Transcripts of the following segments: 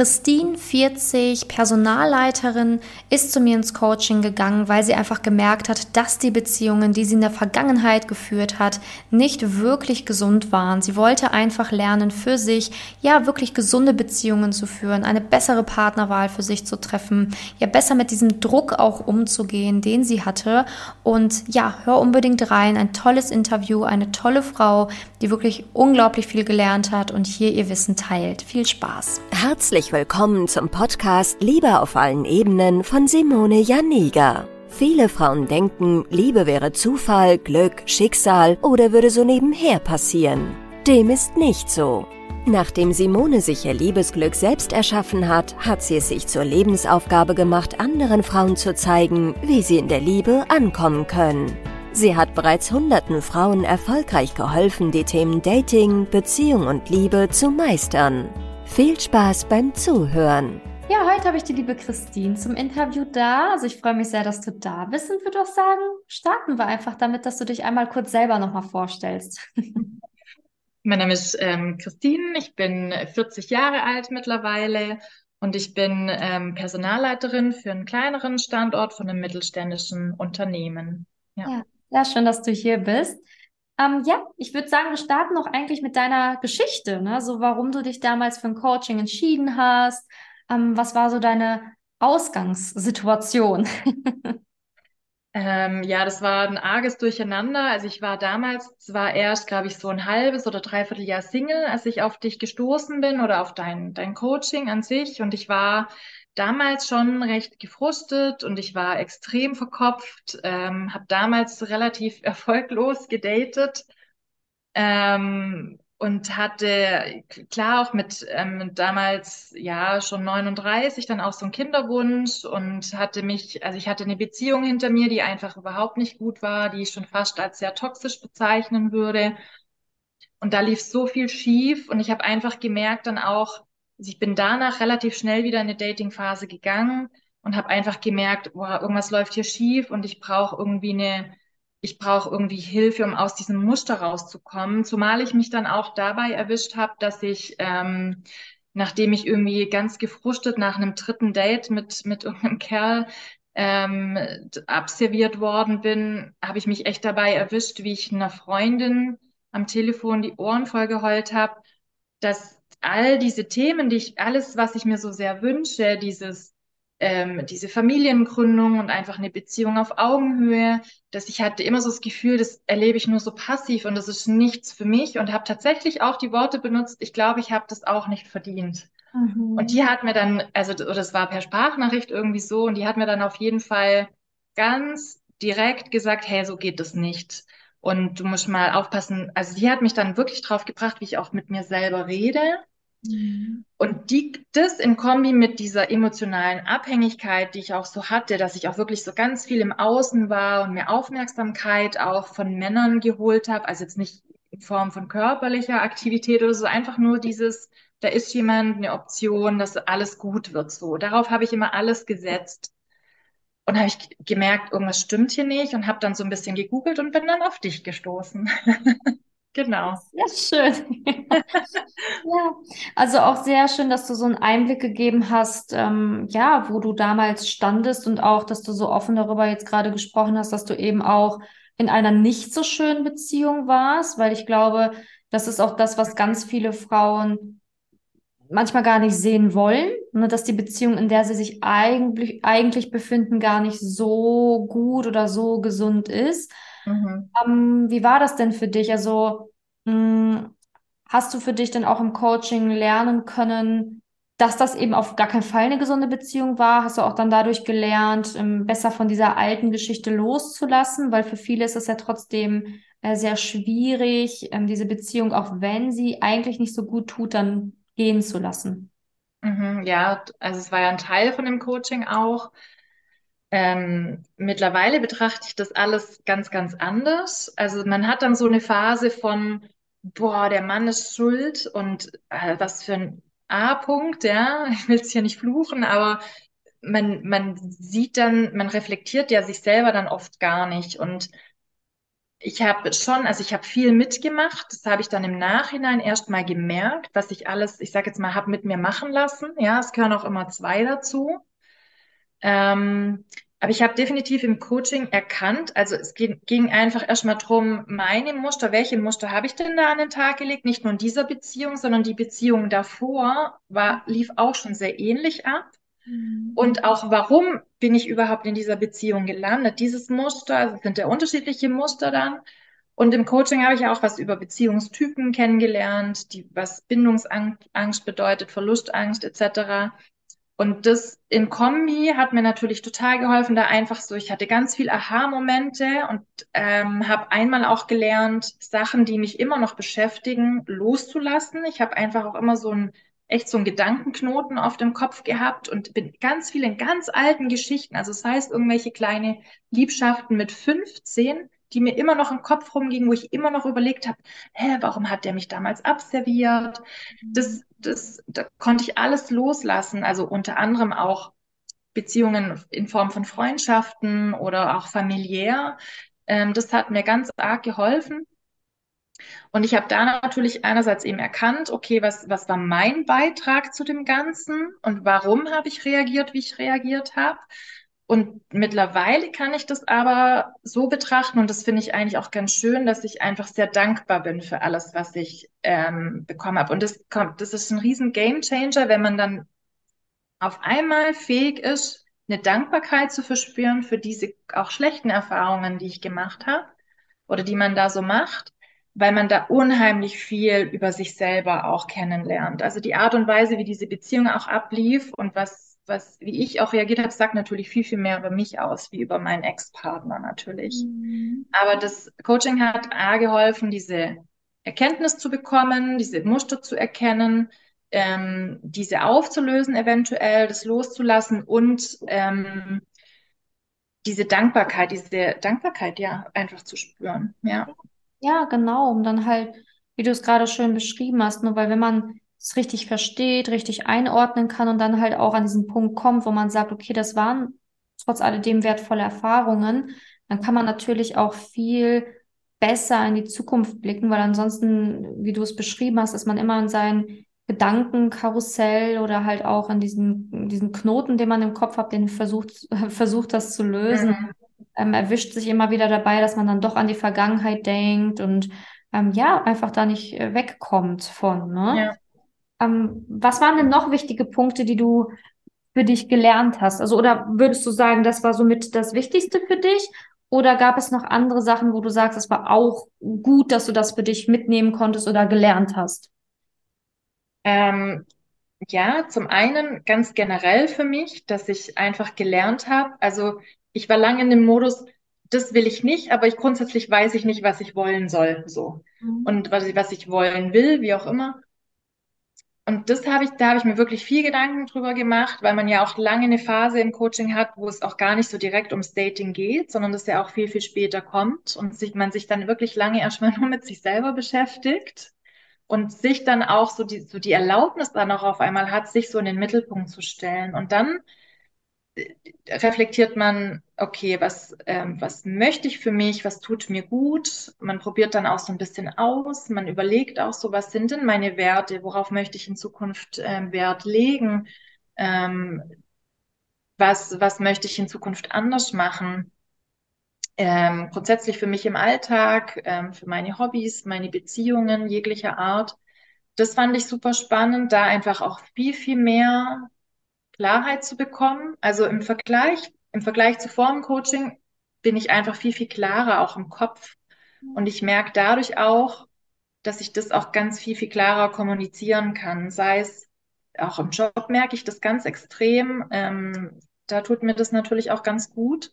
Christine, 40, Personalleiterin, ist zu mir ins Coaching gegangen, weil sie einfach gemerkt hat, dass die Beziehungen, die sie in der Vergangenheit geführt hat, nicht wirklich gesund waren. Sie wollte einfach lernen, für sich, ja, wirklich gesunde Beziehungen zu führen, eine bessere Partnerwahl für sich zu treffen, ja, besser mit diesem Druck auch umzugehen, den sie hatte. Und ja, hör unbedingt rein. Ein tolles Interview, eine tolle Frau, die wirklich unglaublich viel gelernt hat und hier ihr Wissen teilt. Viel Spaß. Herzlich willkommen zum Podcast Liebe auf allen Ebenen von Simone Janiga. Viele Frauen denken, Liebe wäre Zufall, Glück, Schicksal oder würde so nebenher passieren. Dem ist nicht so. Nachdem Simone sich ihr Liebesglück selbst erschaffen hat, hat sie es sich zur Lebensaufgabe gemacht, anderen Frauen zu zeigen, wie sie in der Liebe ankommen können. Sie hat bereits hunderten Frauen erfolgreich geholfen, die Themen Dating, Beziehung und Liebe zu meistern. Viel Spaß beim Zuhören. Ja, heute habe ich die liebe Christine zum Interview da. Also ich freue mich sehr, dass du da bist und würde auch sagen, starten wir einfach damit, dass du dich einmal kurz selber nochmal vorstellst. Mein Name ist ähm, Christine, ich bin 40 Jahre alt mittlerweile und ich bin ähm, Personalleiterin für einen kleineren Standort von einem mittelständischen Unternehmen. Ja, ja, ja schön, dass du hier bist. Ähm, ja, ich würde sagen, wir starten noch eigentlich mit deiner Geschichte, ne? So, warum du dich damals für ein Coaching entschieden hast. Ähm, was war so deine Ausgangssituation? ähm, ja, das war ein arges Durcheinander. Also ich war damals zwar erst, glaube ich, so ein halbes oder dreiviertel Jahr Single, als ich auf dich gestoßen bin oder auf dein, dein Coaching an sich. Und ich war damals schon recht gefrustet und ich war extrem verkopft, ähm, habe damals relativ erfolglos gedatet ähm, und hatte klar auch mit ähm, damals ja schon 39 dann auch so einen Kinderwunsch und hatte mich, also ich hatte eine Beziehung hinter mir, die einfach überhaupt nicht gut war, die ich schon fast als sehr toxisch bezeichnen würde. Und da lief so viel schief und ich habe einfach gemerkt dann auch, ich bin danach relativ schnell wieder in eine Dating-Phase gegangen und habe einfach gemerkt, boah, irgendwas läuft hier schief und ich brauche irgendwie eine, ich brauche irgendwie Hilfe, um aus diesem Muster rauszukommen. Zumal ich mich dann auch dabei erwischt habe, dass ich, ähm, nachdem ich irgendwie ganz gefrustet nach einem dritten Date mit, mit irgendeinem Kerl ähm, abserviert worden bin, habe ich mich echt dabei erwischt, wie ich einer Freundin am Telefon die Ohren voll geheult habe, dass all diese Themen, die ich, alles, was ich mir so sehr wünsche, dieses, ähm, diese Familiengründung und einfach eine Beziehung auf Augenhöhe, dass ich hatte immer so das Gefühl, das erlebe ich nur so passiv und das ist nichts für mich und habe tatsächlich auch die Worte benutzt, ich glaube, ich habe das auch nicht verdient. Mhm. Und die hat mir dann, also, es war per Sprachnachricht irgendwie so, und die hat mir dann auf jeden Fall ganz direkt gesagt, hey, so geht das nicht. Und du musst mal aufpassen. Also die hat mich dann wirklich drauf gebracht, wie ich auch mit mir selber rede. Mhm. Und die, das in Kombi mit dieser emotionalen Abhängigkeit, die ich auch so hatte, dass ich auch wirklich so ganz viel im Außen war und mir Aufmerksamkeit auch von Männern geholt habe, also jetzt nicht in Form von körperlicher Aktivität oder so, einfach nur dieses, da ist jemand, eine Option, dass alles gut wird so. Darauf habe ich immer alles gesetzt. Und habe ich gemerkt, irgendwas stimmt hier nicht und habe dann so ein bisschen gegoogelt und bin dann auf dich gestoßen. Genau. Sehr schön. ja, also auch sehr schön, dass du so einen Einblick gegeben hast, ähm, ja, wo du damals standest und auch, dass du so offen darüber jetzt gerade gesprochen hast, dass du eben auch in einer nicht so schönen Beziehung warst, weil ich glaube, das ist auch das, was ganz viele Frauen manchmal gar nicht sehen wollen, ne, dass die Beziehung, in der sie sich eigentlich, eigentlich befinden, gar nicht so gut oder so gesund ist. Mhm. Ähm, wie war das denn für dich? Also, mh, hm, hast du für dich denn auch im Coaching lernen können, dass das eben auf gar keinen Fall eine gesunde Beziehung war? Hast du auch dann dadurch gelernt, ähm, besser von dieser alten Geschichte loszulassen? Weil für viele ist es ja trotzdem äh, sehr schwierig, ähm, diese Beziehung, auch wenn sie eigentlich nicht so gut tut, dann gehen zu lassen. Mhm, ja, also es war ja ein Teil von dem Coaching auch. Ähm, mittlerweile betrachte ich das alles ganz, ganz anders. Also man hat dann so eine Phase von, boah, der Mann ist schuld und äh, was für ein A-Punkt, ja, ich will es hier nicht fluchen, aber man, man sieht dann, man reflektiert ja sich selber dann oft gar nicht und ich habe schon, also ich habe viel mitgemacht. Das habe ich dann im Nachhinein erst mal gemerkt, was ich alles, ich sage jetzt mal, habe mit mir machen lassen. Ja, es gehören auch immer zwei dazu. Ähm, aber ich habe definitiv im Coaching erkannt, also es ging, ging einfach erstmal drum, meine Muster, welche Muster habe ich denn da an den Tag gelegt? Nicht nur in dieser Beziehung, sondern die Beziehung davor war, lief auch schon sehr ähnlich ab. Mhm. Und auch warum bin ich überhaupt in dieser Beziehung gelandet? Dieses Muster, also sind ja unterschiedliche Muster dann. Und im Coaching habe ich auch was über Beziehungstypen kennengelernt, die, was Bindungsangst bedeutet, Verlustangst etc. Und das in Kombi hat mir natürlich total geholfen, da einfach so, ich hatte ganz viel Aha-Momente und ähm, habe einmal auch gelernt, Sachen, die mich immer noch beschäftigen, loszulassen. Ich habe einfach auch immer so ein echt so einen Gedankenknoten auf dem Kopf gehabt und bin ganz viel in ganz alten Geschichten, also das heißt irgendwelche kleine Liebschaften mit 15, die mir immer noch im Kopf rumgingen, wo ich immer noch überlegt habe, hä, warum hat der mich damals abserviert? Das, das, da konnte ich alles loslassen, also unter anderem auch Beziehungen in Form von Freundschaften oder auch familiär. Ähm, das hat mir ganz arg geholfen. Und ich habe da natürlich einerseits eben erkannt, okay, was, was war mein Beitrag zu dem Ganzen und warum habe ich reagiert, wie ich reagiert habe. Und mittlerweile kann ich das aber so betrachten, und das finde ich eigentlich auch ganz schön, dass ich einfach sehr dankbar bin für alles, was ich ähm, bekommen habe. Und das kommt, das ist ein riesen Gamechanger, wenn man dann auf einmal fähig ist, eine Dankbarkeit zu verspüren für diese auch schlechten Erfahrungen, die ich gemacht habe oder die man da so macht, weil man da unheimlich viel über sich selber auch kennenlernt. Also die Art und Weise, wie diese Beziehung auch ablief und was was, wie ich auch reagiert habe, sagt natürlich viel, viel mehr über mich aus, wie über meinen Ex-Partner natürlich. Mhm. Aber das Coaching hat A geholfen, diese Erkenntnis zu bekommen, diese Muster zu erkennen, ähm, diese aufzulösen eventuell, das loszulassen und ähm, diese Dankbarkeit, diese Dankbarkeit ja einfach zu spüren, ja. Ja, genau, um dann halt, wie du es gerade schön beschrieben hast, nur weil wenn man es richtig versteht, richtig einordnen kann und dann halt auch an diesen Punkt kommt, wo man sagt, okay, das waren trotz alledem wertvolle Erfahrungen, dann kann man natürlich auch viel besser in die Zukunft blicken, weil ansonsten, wie du es beschrieben hast, ist man immer in seinen Gedankenkarussell oder halt auch in diesen, diesen Knoten, den man im Kopf hat, den versucht, versucht das zu lösen. Mhm. Ähm, erwischt sich immer wieder dabei, dass man dann doch an die Vergangenheit denkt und ähm, ja, einfach da nicht äh, wegkommt von. Ne? Ja. Ähm, was waren denn noch wichtige Punkte, die du für dich gelernt hast? Also, oder würdest du sagen, das war somit das Wichtigste für dich? Oder gab es noch andere Sachen, wo du sagst, es war auch gut, dass du das für dich mitnehmen konntest oder gelernt hast? Ähm, ja, zum einen ganz generell für mich, dass ich einfach gelernt habe. Also ich war lange in dem Modus, das will ich nicht, aber ich grundsätzlich weiß ich nicht, was ich wollen soll, so. Mhm. Und was ich, was ich wollen will, wie auch immer. Und das habe ich, da habe ich mir wirklich viel Gedanken drüber gemacht, weil man ja auch lange eine Phase im Coaching hat, wo es auch gar nicht so direkt ums Dating geht, sondern das ja auch viel, viel später kommt und sich, man sich dann wirklich lange erstmal nur mit sich selber beschäftigt und sich dann auch so die, so die Erlaubnis dann auch auf einmal hat, sich so in den Mittelpunkt zu stellen. Und dann reflektiert man, okay, was, ähm, was möchte ich für mich, was tut mir gut. Man probiert dann auch so ein bisschen aus, man überlegt auch so, was sind denn meine Werte, worauf möchte ich in Zukunft ähm, Wert legen, ähm, was, was möchte ich in Zukunft anders machen. Ähm, grundsätzlich für mich im Alltag, ähm, für meine Hobbys, meine Beziehungen jeglicher Art. Das fand ich super spannend, da einfach auch viel, viel mehr Klarheit zu bekommen. Also im Vergleich, im Vergleich zu Formcoaching bin ich einfach viel, viel klarer auch im Kopf. Und ich merke dadurch auch, dass ich das auch ganz viel, viel klarer kommunizieren kann. Sei es auch im Job merke ich das ganz extrem. Ähm, da tut mir das natürlich auch ganz gut.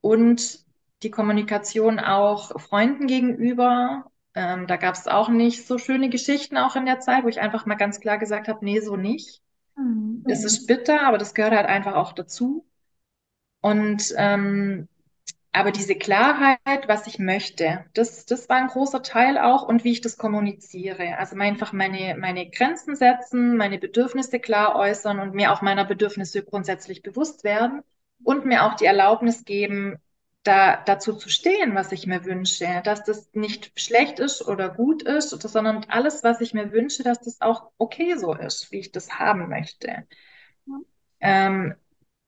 Und die Kommunikation auch Freunden gegenüber. Ähm, da gab es auch nicht so schöne Geschichten auch in der Zeit, wo ich einfach mal ganz klar gesagt habe, nee, so nicht. Mhm. Es ist bitter, aber das gehört halt einfach auch dazu. Und ähm, aber diese Klarheit, was ich möchte, das, das war ein großer Teil auch und wie ich das kommuniziere. Also einfach meine, meine Grenzen setzen, meine Bedürfnisse klar äußern und mir auch meiner Bedürfnisse grundsätzlich bewusst werden und mir auch die Erlaubnis geben, da dazu zu stehen, was ich mir wünsche, dass das nicht schlecht ist oder gut ist, sondern alles, was ich mir wünsche, dass das auch okay so ist, wie ich das haben möchte. Ähm,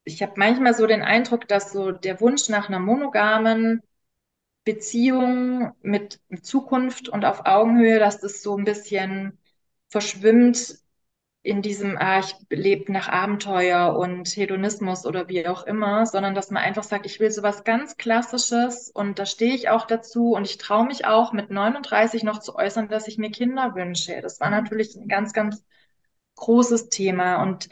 ich habe manchmal so den Eindruck, dass so der Wunsch nach einer monogamen Beziehung mit, mit Zukunft und auf Augenhöhe, dass das so ein bisschen verschwimmt in diesem, ah, ich lebe nach Abenteuer und Hedonismus oder wie auch immer, sondern dass man einfach sagt, ich will sowas ganz Klassisches und da stehe ich auch dazu und ich traue mich auch mit 39 noch zu äußern, dass ich mir Kinder wünsche. Das war natürlich ein ganz, ganz großes Thema und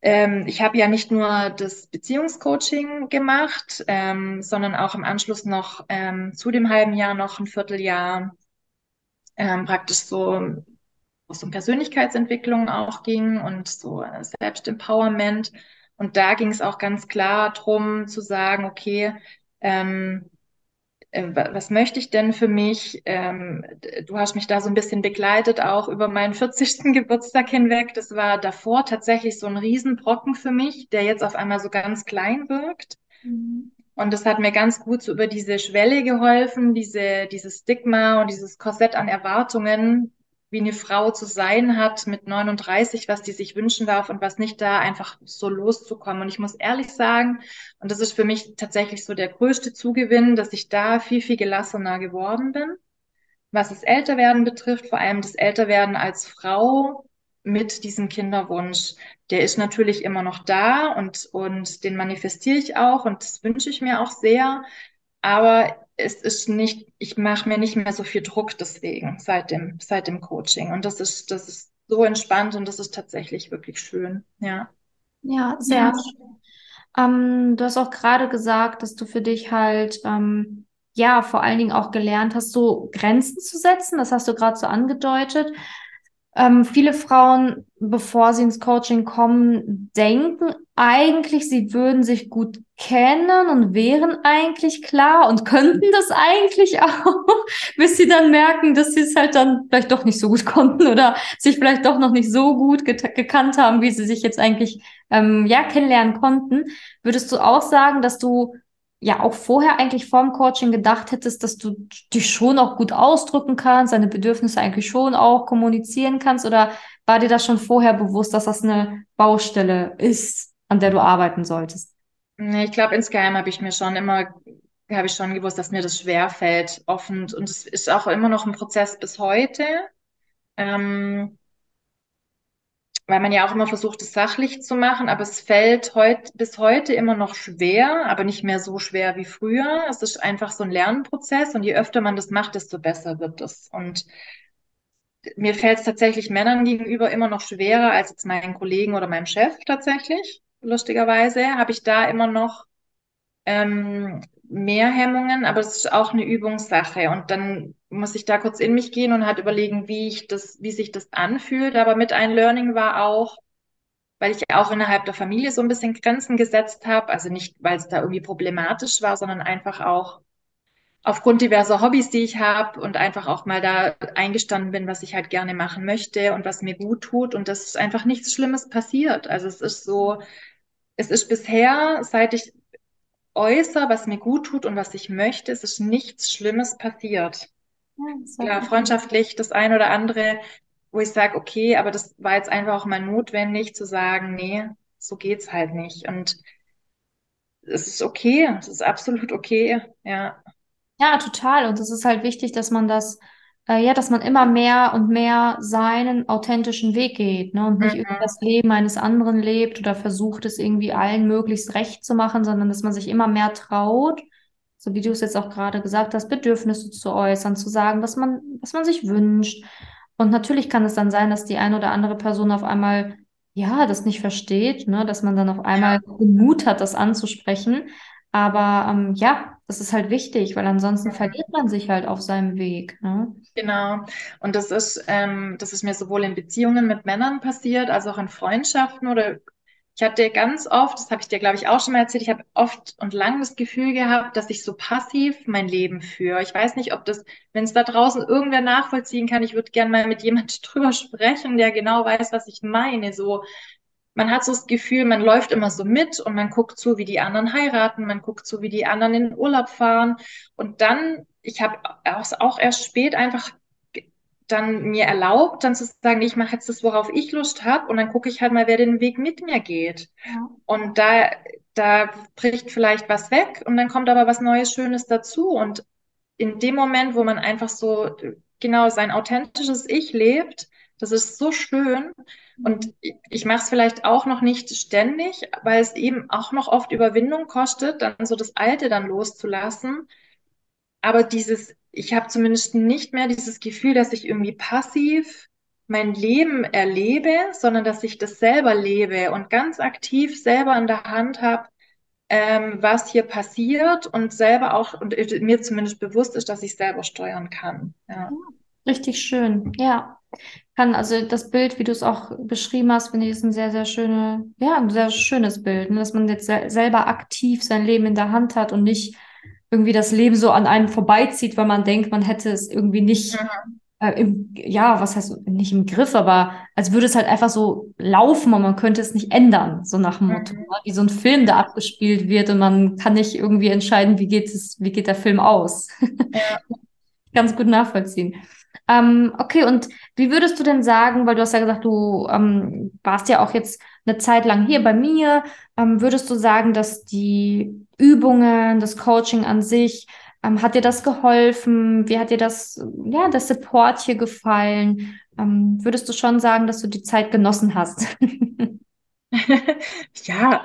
ähm, ich habe ja nicht nur das Beziehungscoaching gemacht, ähm, sondern auch im Anschluss noch ähm, zu dem halben Jahr noch ein Vierteljahr ähm, praktisch so es um Persönlichkeitsentwicklung auch ging und so Selbstempowerment. Und da ging es auch ganz klar drum zu sagen, okay, ähm, äh, was möchte ich denn für mich? Ähm, du hast mich da so ein bisschen begleitet, auch über meinen 40. Geburtstag hinweg. Das war davor tatsächlich so ein Riesenbrocken für mich, der jetzt auf einmal so ganz klein wirkt. Mhm. Und das hat mir ganz gut so über diese Schwelle geholfen, diese, dieses Stigma und dieses Korsett an Erwartungen, wie eine Frau zu sein hat mit 39, was die sich wünschen darf und was nicht da einfach so loszukommen. Und ich muss ehrlich sagen, und das ist für mich tatsächlich so der größte Zugewinn, dass ich da viel, viel gelassener geworden bin. Was das Älterwerden betrifft, vor allem das Älterwerden als Frau mit diesem Kinderwunsch, der ist natürlich immer noch da und, und den manifestiere ich auch und das wünsche ich mir auch sehr. Aber es ist nicht, ich mache mir nicht mehr so viel Druck deswegen seit dem, seit dem Coaching. Und das ist, das ist so entspannt und das ist tatsächlich wirklich schön. Ja. Ja, sehr ja. schön. Ähm, du hast auch gerade gesagt, dass du für dich halt ähm, ja vor allen Dingen auch gelernt hast, so Grenzen zu setzen. Das hast du gerade so angedeutet. Ähm, viele Frauen, bevor sie ins Coaching kommen, denken eigentlich, sie würden sich gut kennen und wären eigentlich klar und könnten das eigentlich auch, bis sie dann merken, dass sie es halt dann vielleicht doch nicht so gut konnten oder sich vielleicht doch noch nicht so gut gekannt haben, wie sie sich jetzt eigentlich ähm, ja kennenlernen konnten. Würdest du auch sagen, dass du ja auch vorher eigentlich vorm Coaching gedacht hättest, dass du dich schon auch gut ausdrücken kannst, deine Bedürfnisse eigentlich schon auch kommunizieren kannst? Oder war dir das schon vorher bewusst, dass das eine Baustelle ist, an der du arbeiten solltest? Ich glaube, insgeheim habe ich mir schon immer, habe ich schon gewusst, dass mir das schwer fällt, offen. Und es ist auch immer noch ein Prozess bis heute. Ähm, weil man ja auch immer versucht, es sachlich zu machen, aber es fällt heut, bis heute immer noch schwer, aber nicht mehr so schwer wie früher. Es ist einfach so ein Lernprozess und je öfter man das macht, desto besser wird es. Und mir fällt es tatsächlich Männern gegenüber immer noch schwerer als jetzt meinen Kollegen oder meinem Chef tatsächlich. Lustigerweise habe ich da immer noch ähm, mehr Hemmungen, aber es ist auch eine Übungssache. Und dann muss ich da kurz in mich gehen und halt überlegen, wie ich das, wie sich das anfühlt. Aber mit ein Learning war auch, weil ich auch innerhalb der Familie so ein bisschen Grenzen gesetzt habe. Also nicht, weil es da irgendwie problematisch war, sondern einfach auch aufgrund diverser Hobbys, die ich habe und einfach auch mal da eingestanden bin, was ich halt gerne machen möchte und was mir gut tut. Und das ist einfach nichts Schlimmes passiert. Also es ist so, es ist bisher, seit ich äußere, was mir gut tut und was ich möchte, es ist nichts Schlimmes passiert. Ja, Klar, freundschaftlich das ein oder andere, wo ich sage, okay, aber das war jetzt einfach auch mal notwendig zu sagen, nee, so geht's halt nicht. Und es ist okay, es ist absolut okay, ja. Ja, total. Und es ist halt wichtig, dass man das äh, ja, dass man immer mehr und mehr seinen authentischen Weg geht, ne? Und nicht mhm. über das Leben eines anderen lebt oder versucht, es irgendwie allen möglichst recht zu machen, sondern dass man sich immer mehr traut, so wie du es jetzt auch gerade gesagt hast, Bedürfnisse zu äußern, zu sagen, was man, was man sich wünscht. Und natürlich kann es dann sein, dass die eine oder andere Person auf einmal ja, das nicht versteht, ne, dass man dann auf einmal den Mut hat, das anzusprechen. Aber ähm, ja, das ist halt wichtig, weil ansonsten verliert man sich halt auf seinem Weg. Ne? Genau. Und das ist, ähm, das ist mir sowohl in Beziehungen mit Männern passiert, als auch in Freundschaften oder ich hatte ganz oft, das habe ich dir, glaube ich, auch schon mal erzählt, ich habe oft und lang das Gefühl gehabt, dass ich so passiv mein Leben führe. Ich weiß nicht, ob das, wenn es da draußen irgendwer nachvollziehen kann, ich würde gerne mal mit jemand drüber sprechen, der genau weiß, was ich meine. So, man hat so das Gefühl, man läuft immer so mit und man guckt zu, wie die anderen heiraten, man guckt zu, wie die anderen in den Urlaub fahren. Und dann, ich habe auch erst spät einfach dann mir erlaubt, dann zu sagen, ich mache jetzt das, worauf ich Lust habe und dann gucke ich halt mal, wer den Weg mit mir geht. Ja. Und da, da bricht vielleicht was weg und dann kommt aber was Neues, Schönes dazu. Und in dem Moment, wo man einfach so genau sein authentisches Ich lebt, das ist so schön. Und ich mache es vielleicht auch noch nicht ständig, weil es eben auch noch oft Überwindung kostet, dann so das Alte dann loszulassen. Aber dieses, ich habe zumindest nicht mehr dieses Gefühl, dass ich irgendwie passiv mein Leben erlebe, sondern dass ich das selber lebe und ganz aktiv selber in der Hand habe, ähm, was hier passiert und selber auch und mir zumindest bewusst ist, dass ich selber steuern kann. Ja. Richtig schön, ja kann, also das Bild, wie du es auch beschrieben hast, finde ich, ist ein sehr, sehr schöne, ja, ein sehr schönes Bild, ne? dass man jetzt se selber aktiv sein Leben in der Hand hat und nicht irgendwie das Leben so an einem vorbeizieht, weil man denkt, man hätte es irgendwie nicht, mhm. äh, im, ja, was heißt, nicht im Griff, aber als würde es halt einfach so laufen und man könnte es nicht ändern, so nach dem Motto, mhm. Ne? wie so ein Film, der abgespielt wird und man kann nicht irgendwie entscheiden, wie geht es, wie geht der Film aus. Ja. Ganz gut nachvollziehen. Ähm, okay, und wie würdest du denn sagen, weil du hast ja gesagt, du ähm, warst ja auch jetzt eine Zeit lang hier bei mir, ähm, würdest du sagen, dass die Übungen, das Coaching an sich, ähm, hat dir das geholfen? Wie hat dir das, ja, das Support hier gefallen? Ähm, würdest du schon sagen, dass du die Zeit genossen hast? ja,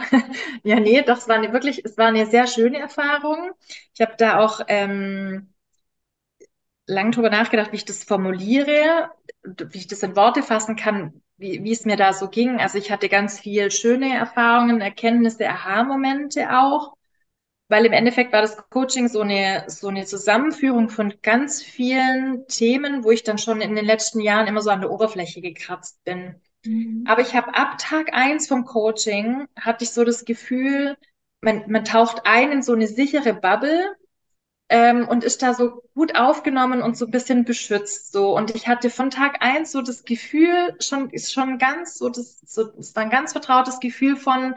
ja, nee, doch, es war eine wirklich, es war eine sehr schöne Erfahrung. Ich habe da auch ähm, lang drüber nachgedacht, wie ich das formuliere, wie ich das in Worte fassen kann, wie, wie es mir da so ging. Also ich hatte ganz viel schöne Erfahrungen, Erkenntnisse, Aha-Momente auch, weil im Endeffekt war das Coaching so eine, so eine Zusammenführung von ganz vielen Themen, wo ich dann schon in den letzten Jahren immer so an der Oberfläche gekratzt bin. Mhm. Aber ich habe ab Tag eins vom Coaching, hatte ich so das Gefühl, man, man taucht ein in so eine sichere Bubble, ähm, und ist da so gut aufgenommen und so ein bisschen beschützt so und ich hatte von Tag eins so das Gefühl schon ist schon ganz so das so war ein ganz vertrautes Gefühl von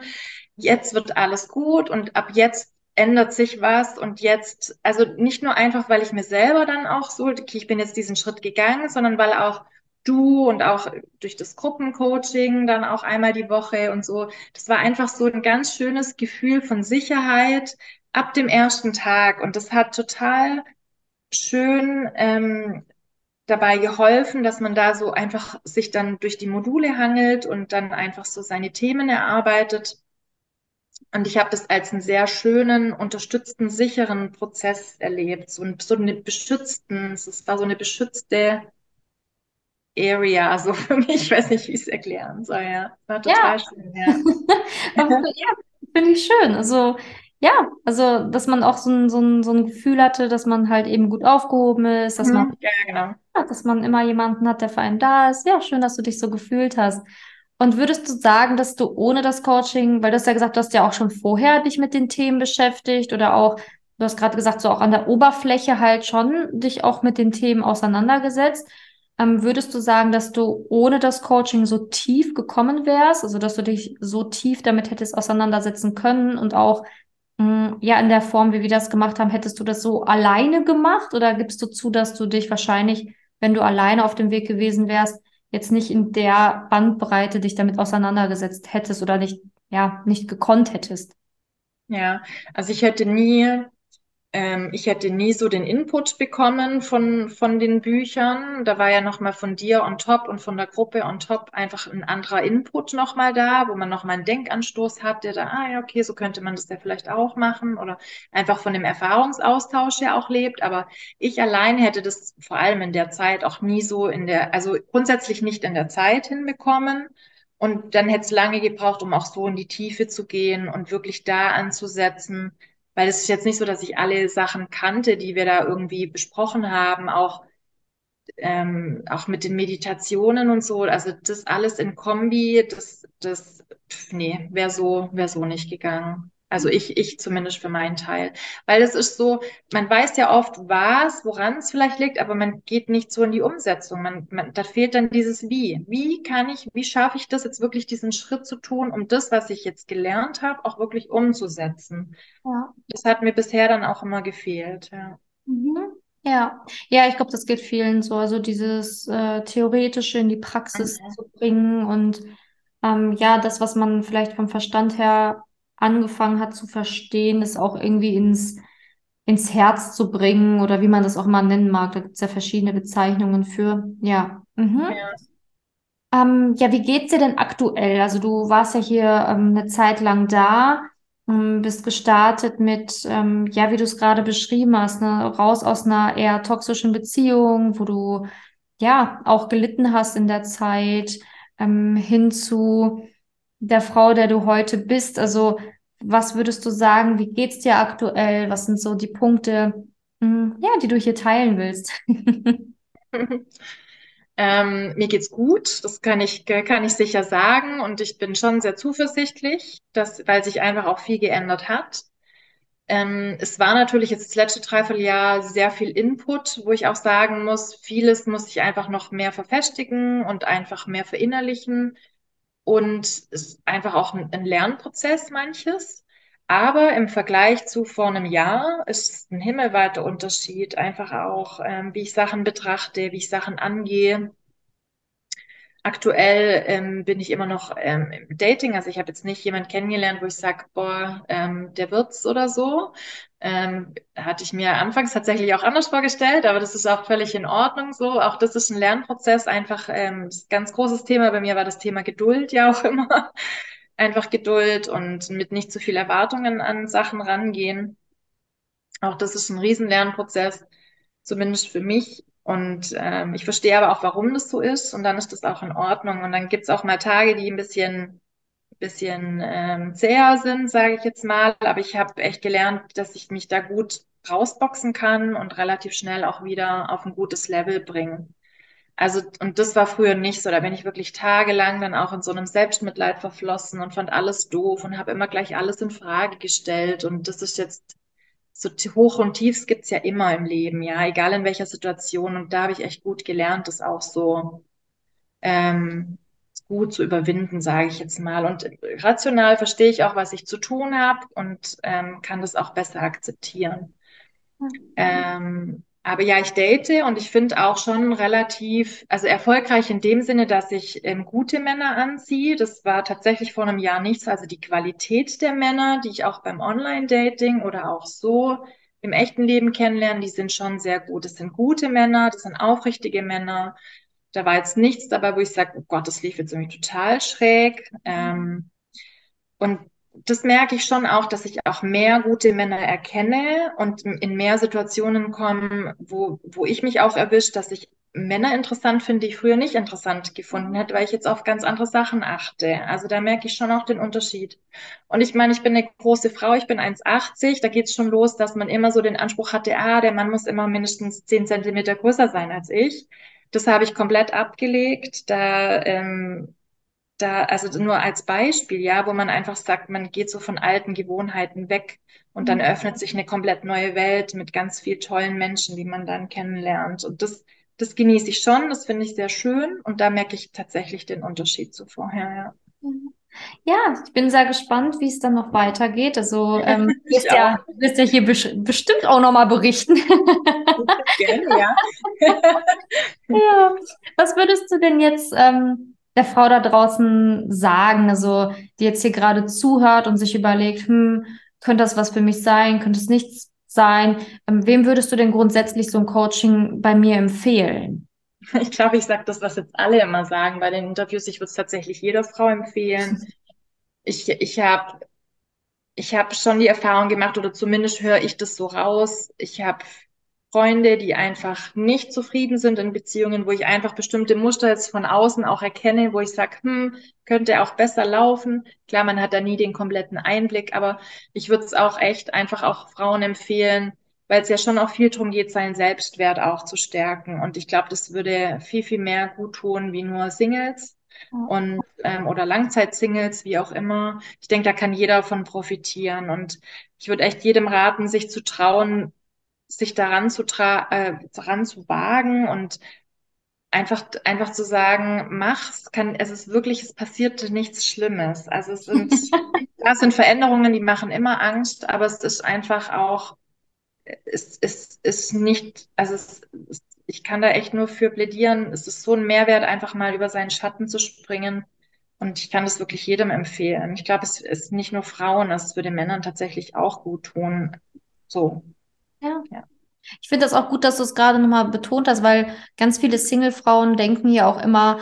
jetzt wird alles gut und ab jetzt ändert sich was und jetzt also nicht nur einfach weil ich mir selber dann auch so okay, ich bin jetzt diesen Schritt gegangen sondern weil auch du und auch durch das Gruppencoaching dann auch einmal die Woche und so. Das war einfach so ein ganz schönes Gefühl von Sicherheit, ab dem ersten Tag. Und das hat total schön ähm, dabei geholfen, dass man da so einfach sich dann durch die Module hangelt und dann einfach so seine Themen erarbeitet. Und ich habe das als einen sehr schönen, unterstützten, sicheren Prozess erlebt. So, so eine beschützten, es war so eine beschützte Area, so für mich. Ich weiß nicht, wie ich es erklären soll. Ja, war total ja. schön. Ja, ja finde ich schön. Also ja, also dass man auch so ein, so, ein, so ein Gefühl hatte, dass man halt eben gut aufgehoben ist, dass mhm. man, ja, genau. ja, dass man immer jemanden hat, der für einen da ist. Ja, schön, dass du dich so gefühlt hast. Und würdest du sagen, dass du ohne das Coaching, weil du hast ja gesagt, du hast ja auch schon vorher dich mit den Themen beschäftigt oder auch, du hast gerade gesagt, so auch an der Oberfläche halt schon dich auch mit den Themen auseinandergesetzt. Ähm, würdest du sagen, dass du ohne das Coaching so tief gekommen wärst, also dass du dich so tief damit hättest auseinandersetzen können und auch ja, in der Form, wie wir das gemacht haben, hättest du das so alleine gemacht oder gibst du zu, dass du dich wahrscheinlich, wenn du alleine auf dem Weg gewesen wärst, jetzt nicht in der Bandbreite dich damit auseinandergesetzt hättest oder nicht, ja, nicht gekonnt hättest? Ja, also ich hätte nie ähm, ich hätte nie so den Input bekommen von, von den Büchern. Da war ja nochmal von dir on top und von der Gruppe on top einfach ein anderer Input nochmal da, wo man nochmal einen Denkanstoß hat, der da, ah ja, okay, so könnte man das ja vielleicht auch machen oder einfach von dem Erfahrungsaustausch ja auch lebt. Aber ich allein hätte das vor allem in der Zeit auch nie so in der, also grundsätzlich nicht in der Zeit hinbekommen. Und dann hätte es lange gebraucht, um auch so in die Tiefe zu gehen und wirklich da anzusetzen weil es ist jetzt nicht so, dass ich alle Sachen kannte, die wir da irgendwie besprochen haben, auch, ähm, auch mit den Meditationen und so. Also das alles in Kombi, das, das, nee, wäre so, wäre so nicht gegangen. Also ich, ich zumindest für meinen Teil. Weil es ist so, man weiß ja oft was, woran es vielleicht liegt, aber man geht nicht so in die Umsetzung. Man, man, da fehlt dann dieses Wie. Wie kann ich, wie schaffe ich das jetzt wirklich, diesen Schritt zu tun, um das, was ich jetzt gelernt habe, auch wirklich umzusetzen? Ja. Das hat mir bisher dann auch immer gefehlt, ja. Mhm. Ja, ja, ich glaube, das geht vielen so. Also dieses äh, Theoretische in die Praxis mhm. zu bringen und ähm, ja, das, was man vielleicht vom Verstand her angefangen hat zu verstehen, ist auch irgendwie ins, ins Herz zu bringen oder wie man das auch mal nennen mag. Da gibt es ja verschiedene Bezeichnungen für. Ja. Mhm. Ja. Ähm, ja, wie geht's dir denn aktuell? Also du warst ja hier ähm, eine Zeit lang da, ähm, bist gestartet mit, ähm, ja, wie du es gerade beschrieben hast, ne, raus aus einer eher toxischen Beziehung, wo du ja auch gelitten hast in der Zeit, ähm, hin zu der Frau, der du heute bist. Also was würdest du sagen? Wie geht's dir aktuell? Was sind so die Punkte, hm, ja, die du hier teilen willst? Ähm, mir geht's gut, das kann ich, kann ich sicher sagen. Und ich bin schon sehr zuversichtlich, dass, weil sich einfach auch viel geändert hat. Ähm, es war natürlich jetzt das letzte Dreivierteljahr sehr viel Input, wo ich auch sagen muss, vieles muss ich einfach noch mehr verfestigen und einfach mehr verinnerlichen. Und es ist einfach auch ein, ein Lernprozess manches. Aber im Vergleich zu vor einem Jahr ist es ein himmelweiter Unterschied, einfach auch, ähm, wie ich Sachen betrachte, wie ich Sachen angehe. Aktuell ähm, bin ich immer noch ähm, im Dating, also ich habe jetzt nicht jemand kennengelernt, wo ich sage, boah, ähm, der wird's oder so. Ähm, hatte ich mir anfangs tatsächlich auch anders vorgestellt, aber das ist auch völlig in Ordnung so. Auch das ist ein Lernprozess, einfach ähm, ganz großes Thema bei mir war das Thema Geduld ja auch immer einfach Geduld und mit nicht zu viel Erwartungen an Sachen rangehen. Auch das ist ein Riesenlernprozess, zumindest für mich. Und ähm, ich verstehe aber auch, warum das so ist. Und dann ist das auch in Ordnung. Und dann gibt's auch mal Tage, die ein bisschen, bisschen ähm, zäher sind, sage ich jetzt mal. Aber ich habe echt gelernt, dass ich mich da gut rausboxen kann und relativ schnell auch wieder auf ein gutes Level bringen. Also, und das war früher nicht so. Da bin ich wirklich tagelang dann auch in so einem Selbstmitleid verflossen und fand alles doof und habe immer gleich alles in Frage gestellt. Und das ist jetzt so hoch und tiefs gibt's ja immer im Leben, ja, egal in welcher Situation. Und da habe ich echt gut gelernt, das auch so ähm, gut zu überwinden, sage ich jetzt mal. Und rational verstehe ich auch, was ich zu tun habe und ähm, kann das auch besser akzeptieren. Mhm. Ähm, aber ja, ich date und ich finde auch schon relativ, also erfolgreich in dem Sinne, dass ich ähm, gute Männer anziehe. Das war tatsächlich vor einem Jahr nichts. Also die Qualität der Männer, die ich auch beim Online-Dating oder auch so im echten Leben kennenlerne, die sind schon sehr gut. Das sind gute Männer, das sind aufrichtige Männer. Da war jetzt nichts dabei, wo ich sage, oh Gott, das lief jetzt irgendwie total schräg. Ähm, und das merke ich schon auch, dass ich auch mehr gute Männer erkenne und in mehr Situationen komme, wo, wo ich mich auch erwischt, dass ich Männer interessant finde, die ich früher nicht interessant gefunden hätte, weil ich jetzt auf ganz andere Sachen achte. Also da merke ich schon auch den Unterschied. Und ich meine, ich bin eine große Frau, ich bin 1,80, da geht es schon los, dass man immer so den Anspruch hatte, ah, der Mann muss immer mindestens 10 Zentimeter größer sein als ich. Das habe ich komplett abgelegt. Da ähm, da, also nur als Beispiel, ja, wo man einfach sagt, man geht so von alten Gewohnheiten weg und dann öffnet sich eine komplett neue Welt mit ganz viel tollen Menschen, die man dann kennenlernt. Und das, das genieße ich schon, das finde ich sehr schön und da merke ich tatsächlich den Unterschied zu vorher, ja. Ja, ich bin sehr gespannt, wie es dann noch weitergeht. Also ähm, du wirst ja, wirst ja hier bes bestimmt auch nochmal berichten. Gerne, ja. ja. Was würdest du denn jetzt ähm, der Frau da draußen sagen, also die jetzt hier gerade zuhört und sich überlegt, hm, könnte das was für mich sein, könnte es nichts sein? Ähm, wem würdest du denn grundsätzlich so ein Coaching bei mir empfehlen? Ich glaube, ich sage das, was jetzt alle immer sagen bei den Interviews. Ich würde es tatsächlich jeder Frau empfehlen. Ich, ich habe ich hab schon die Erfahrung gemacht, oder zumindest höre ich das so raus. Ich habe Freunde, die einfach nicht zufrieden sind in Beziehungen, wo ich einfach bestimmte Muster jetzt von außen auch erkenne, wo ich sage, hm, könnte auch besser laufen. Klar, man hat da nie den kompletten Einblick, aber ich würde es auch echt einfach auch Frauen empfehlen, weil es ja schon auch viel darum geht, seinen Selbstwert auch zu stärken. Und ich glaube, das würde viel, viel mehr gut tun wie nur Singles. und ähm, oder Langzeitsingles, wie auch immer. Ich denke, da kann jeder von profitieren. Und ich würde echt jedem raten, sich zu trauen, sich daran zu, tra äh, daran zu wagen und einfach, einfach zu sagen, mach's, kann, es ist wirklich, es passiert nichts Schlimmes. Also es sind, das sind Veränderungen, die machen immer Angst, aber es ist einfach auch, es ist, ist nicht, also es, es, ich kann da echt nur für plädieren. Es ist so ein Mehrwert, einfach mal über seinen Schatten zu springen. Und ich kann das wirklich jedem empfehlen. Ich glaube, es ist nicht nur Frauen, es würde Männern tatsächlich auch gut tun. So. Ja. ja. Ich finde das auch gut, dass du es gerade nochmal betont hast, weil ganz viele Single-Frauen denken ja auch immer,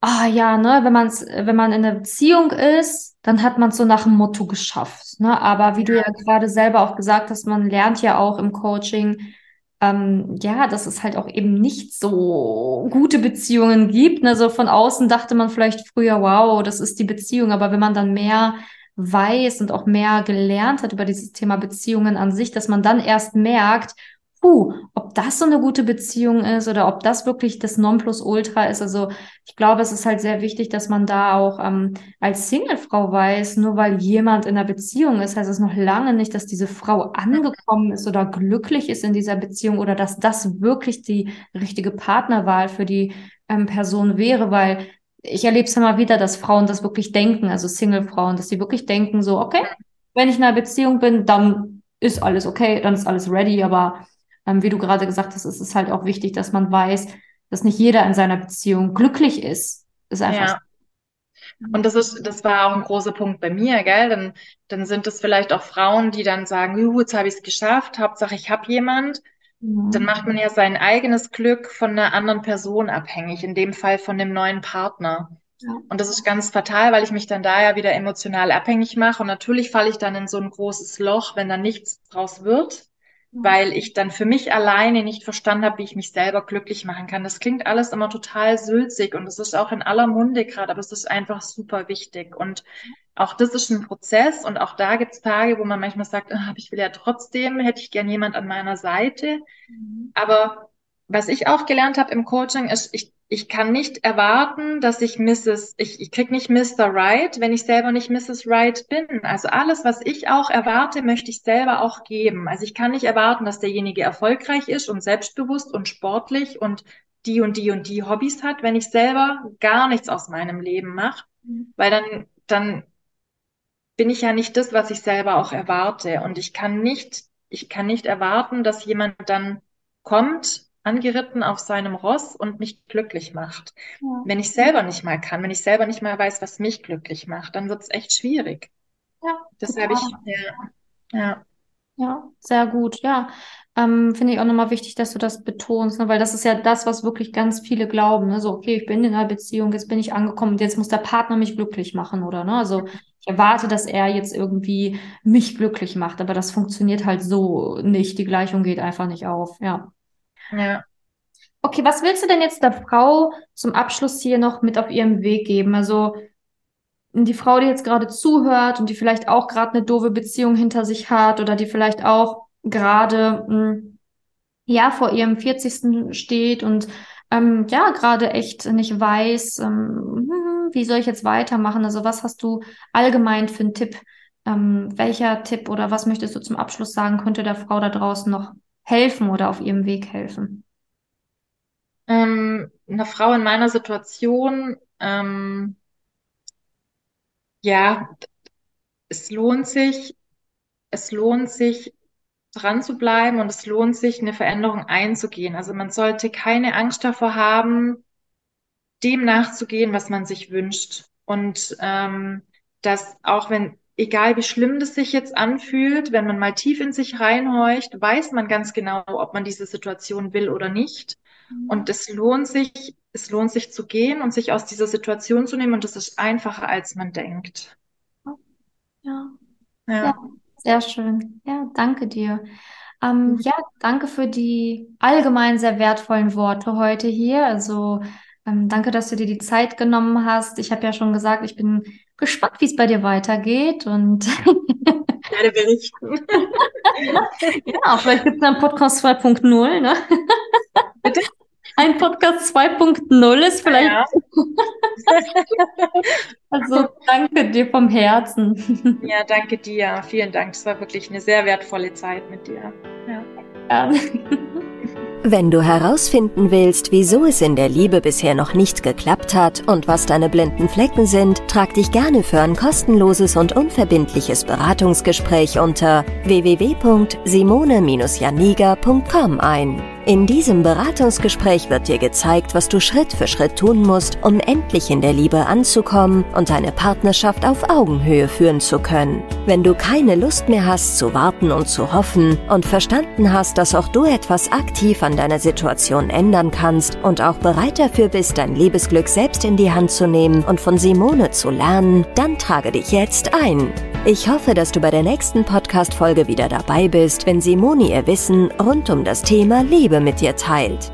ah ja, ne, wenn man's, wenn man in einer Beziehung ist, dann hat man es so nach dem Motto geschafft. Ne? Aber wie du ja gerade selber auch gesagt hast, man lernt ja auch im Coaching, ähm, ja, dass es halt auch eben nicht so gute Beziehungen gibt. Ne? So von außen dachte man vielleicht früher, wow, das ist die Beziehung, aber wenn man dann mehr weiß und auch mehr gelernt hat über dieses Thema Beziehungen an sich, dass man dann erst merkt, puh, ob das so eine gute Beziehung ist oder ob das wirklich das Nonplusultra ist. Also ich glaube, es ist halt sehr wichtig, dass man da auch ähm, als Singlefrau weiß, nur weil jemand in einer Beziehung ist, heißt es noch lange nicht, dass diese Frau angekommen ist oder glücklich ist in dieser Beziehung oder dass das wirklich die richtige Partnerwahl für die ähm, Person wäre, weil ich erlebe es immer wieder, dass Frauen das wirklich denken, also Singlefrauen, dass sie wirklich denken, so, okay, wenn ich in einer Beziehung bin, dann ist alles okay, dann ist alles ready, aber ähm, wie du gerade gesagt hast, ist es halt auch wichtig, dass man weiß, dass nicht jeder in seiner Beziehung glücklich ist. ist einfach ja. Und das ist, das war auch ein großer Punkt bei mir, gell? Dann, dann sind es vielleicht auch Frauen, die dann sagen, jetzt habe ich es geschafft, Hauptsache ich habe jemand. Mhm. Dann macht man ja sein eigenes Glück von einer anderen Person abhängig, in dem Fall von dem neuen Partner. Ja. Und das ist ganz fatal, weil ich mich dann da ja wieder emotional abhängig mache. Und natürlich falle ich dann in so ein großes Loch, wenn da nichts draus wird weil ich dann für mich alleine nicht verstanden habe, wie ich mich selber glücklich machen kann. Das klingt alles immer total sülzig und es ist auch in aller Munde gerade, aber es ist einfach super wichtig. Und auch das ist ein Prozess und auch da gibt es Tage, wo man manchmal sagt, ah, ich will ja trotzdem, hätte ich gern jemand an meiner Seite. Mhm. Aber was ich auch gelernt habe im Coaching ist, ich ich kann nicht erwarten, dass ich Mrs. Ich, ich krieg nicht Mr. Right, wenn ich selber nicht Mrs. Right bin. Also alles, was ich auch erwarte, möchte ich selber auch geben. Also ich kann nicht erwarten, dass derjenige erfolgreich ist und selbstbewusst und sportlich und die und die und die Hobbys hat, wenn ich selber gar nichts aus meinem Leben mache, mhm. weil dann dann bin ich ja nicht das, was ich selber auch erwarte und ich kann nicht ich kann nicht erwarten, dass jemand dann kommt angeritten auf seinem Ross und mich glücklich macht. Ja. Wenn ich selber nicht mal kann, wenn ich selber nicht mal weiß, was mich glücklich macht, dann wird es echt schwierig. Ja, Deshalb ich, ja, ja. Ja, sehr gut. Ja, ähm, finde ich auch nochmal wichtig, dass du das betonst, ne? weil das ist ja das, was wirklich ganz viele glauben. Ne? So, okay, ich bin in einer Beziehung, jetzt bin ich angekommen und jetzt muss der Partner mich glücklich machen, oder? Ne? Also ich erwarte, dass er jetzt irgendwie mich glücklich macht, aber das funktioniert halt so nicht. Die Gleichung geht einfach nicht auf. Ja. Ja. Okay, was willst du denn jetzt der Frau zum Abschluss hier noch mit auf ihrem Weg geben? Also die Frau, die jetzt gerade zuhört und die vielleicht auch gerade eine doofe Beziehung hinter sich hat oder die vielleicht auch gerade hm, ja vor ihrem 40. steht und ähm, ja gerade echt nicht weiß, ähm, hm, wie soll ich jetzt weitermachen? Also was hast du allgemein für einen Tipp? Ähm, welcher Tipp oder was möchtest du zum Abschluss sagen, könnte der Frau da draußen noch helfen oder auf ihrem Weg helfen? Ähm, eine Frau in meiner Situation, ähm, ja, es lohnt sich, es lohnt sich, dran zu bleiben und es lohnt sich, eine Veränderung einzugehen. Also man sollte keine Angst davor haben, dem nachzugehen, was man sich wünscht. Und ähm, dass auch wenn egal wie schlimm das sich jetzt anfühlt, wenn man mal tief in sich reinhorcht, weiß man ganz genau, ob man diese Situation will oder nicht. Mhm. Und es lohnt sich, es lohnt sich zu gehen und sich aus dieser Situation zu nehmen. Und das ist einfacher, als man denkt. Ja. Ja. ja sehr schön. Ja, danke dir. Ähm, mhm. ja, danke für die allgemein sehr wertvollen Worte heute hier. Also ähm, danke, dass du dir die Zeit genommen hast. Ich habe ja schon gesagt, ich bin gespannt, wie es bei dir weitergeht und werde berichten. ja, vielleicht gibt es einen Podcast 2.0, ne? Bitte? ein Podcast 2.0 ist vielleicht. Ja. also danke dir vom Herzen. Ja, danke dir. Vielen Dank. Es war wirklich eine sehr wertvolle Zeit mit dir. Ja. ja. Wenn du herausfinden willst, wieso es in der Liebe bisher noch nicht geklappt hat und was deine blinden Flecken sind, trag dich gerne für ein kostenloses und unverbindliches Beratungsgespräch unter www.simone-janiga.com ein. In diesem Beratungsgespräch wird dir gezeigt, was du Schritt für Schritt tun musst, um endlich in der Liebe anzukommen und deine Partnerschaft auf Augenhöhe führen zu können. Wenn du keine Lust mehr hast zu warten und zu hoffen und verstanden hast, dass auch du etwas aktiv an deiner Situation ändern kannst und auch bereit dafür bist, dein Liebesglück selbst in die Hand zu nehmen und von Simone zu lernen, dann trage dich jetzt ein. Ich hoffe, dass du bei der nächsten Podcast-Folge wieder dabei bist, wenn Simone ihr Wissen rund um das Thema Liebe mit dir teilt.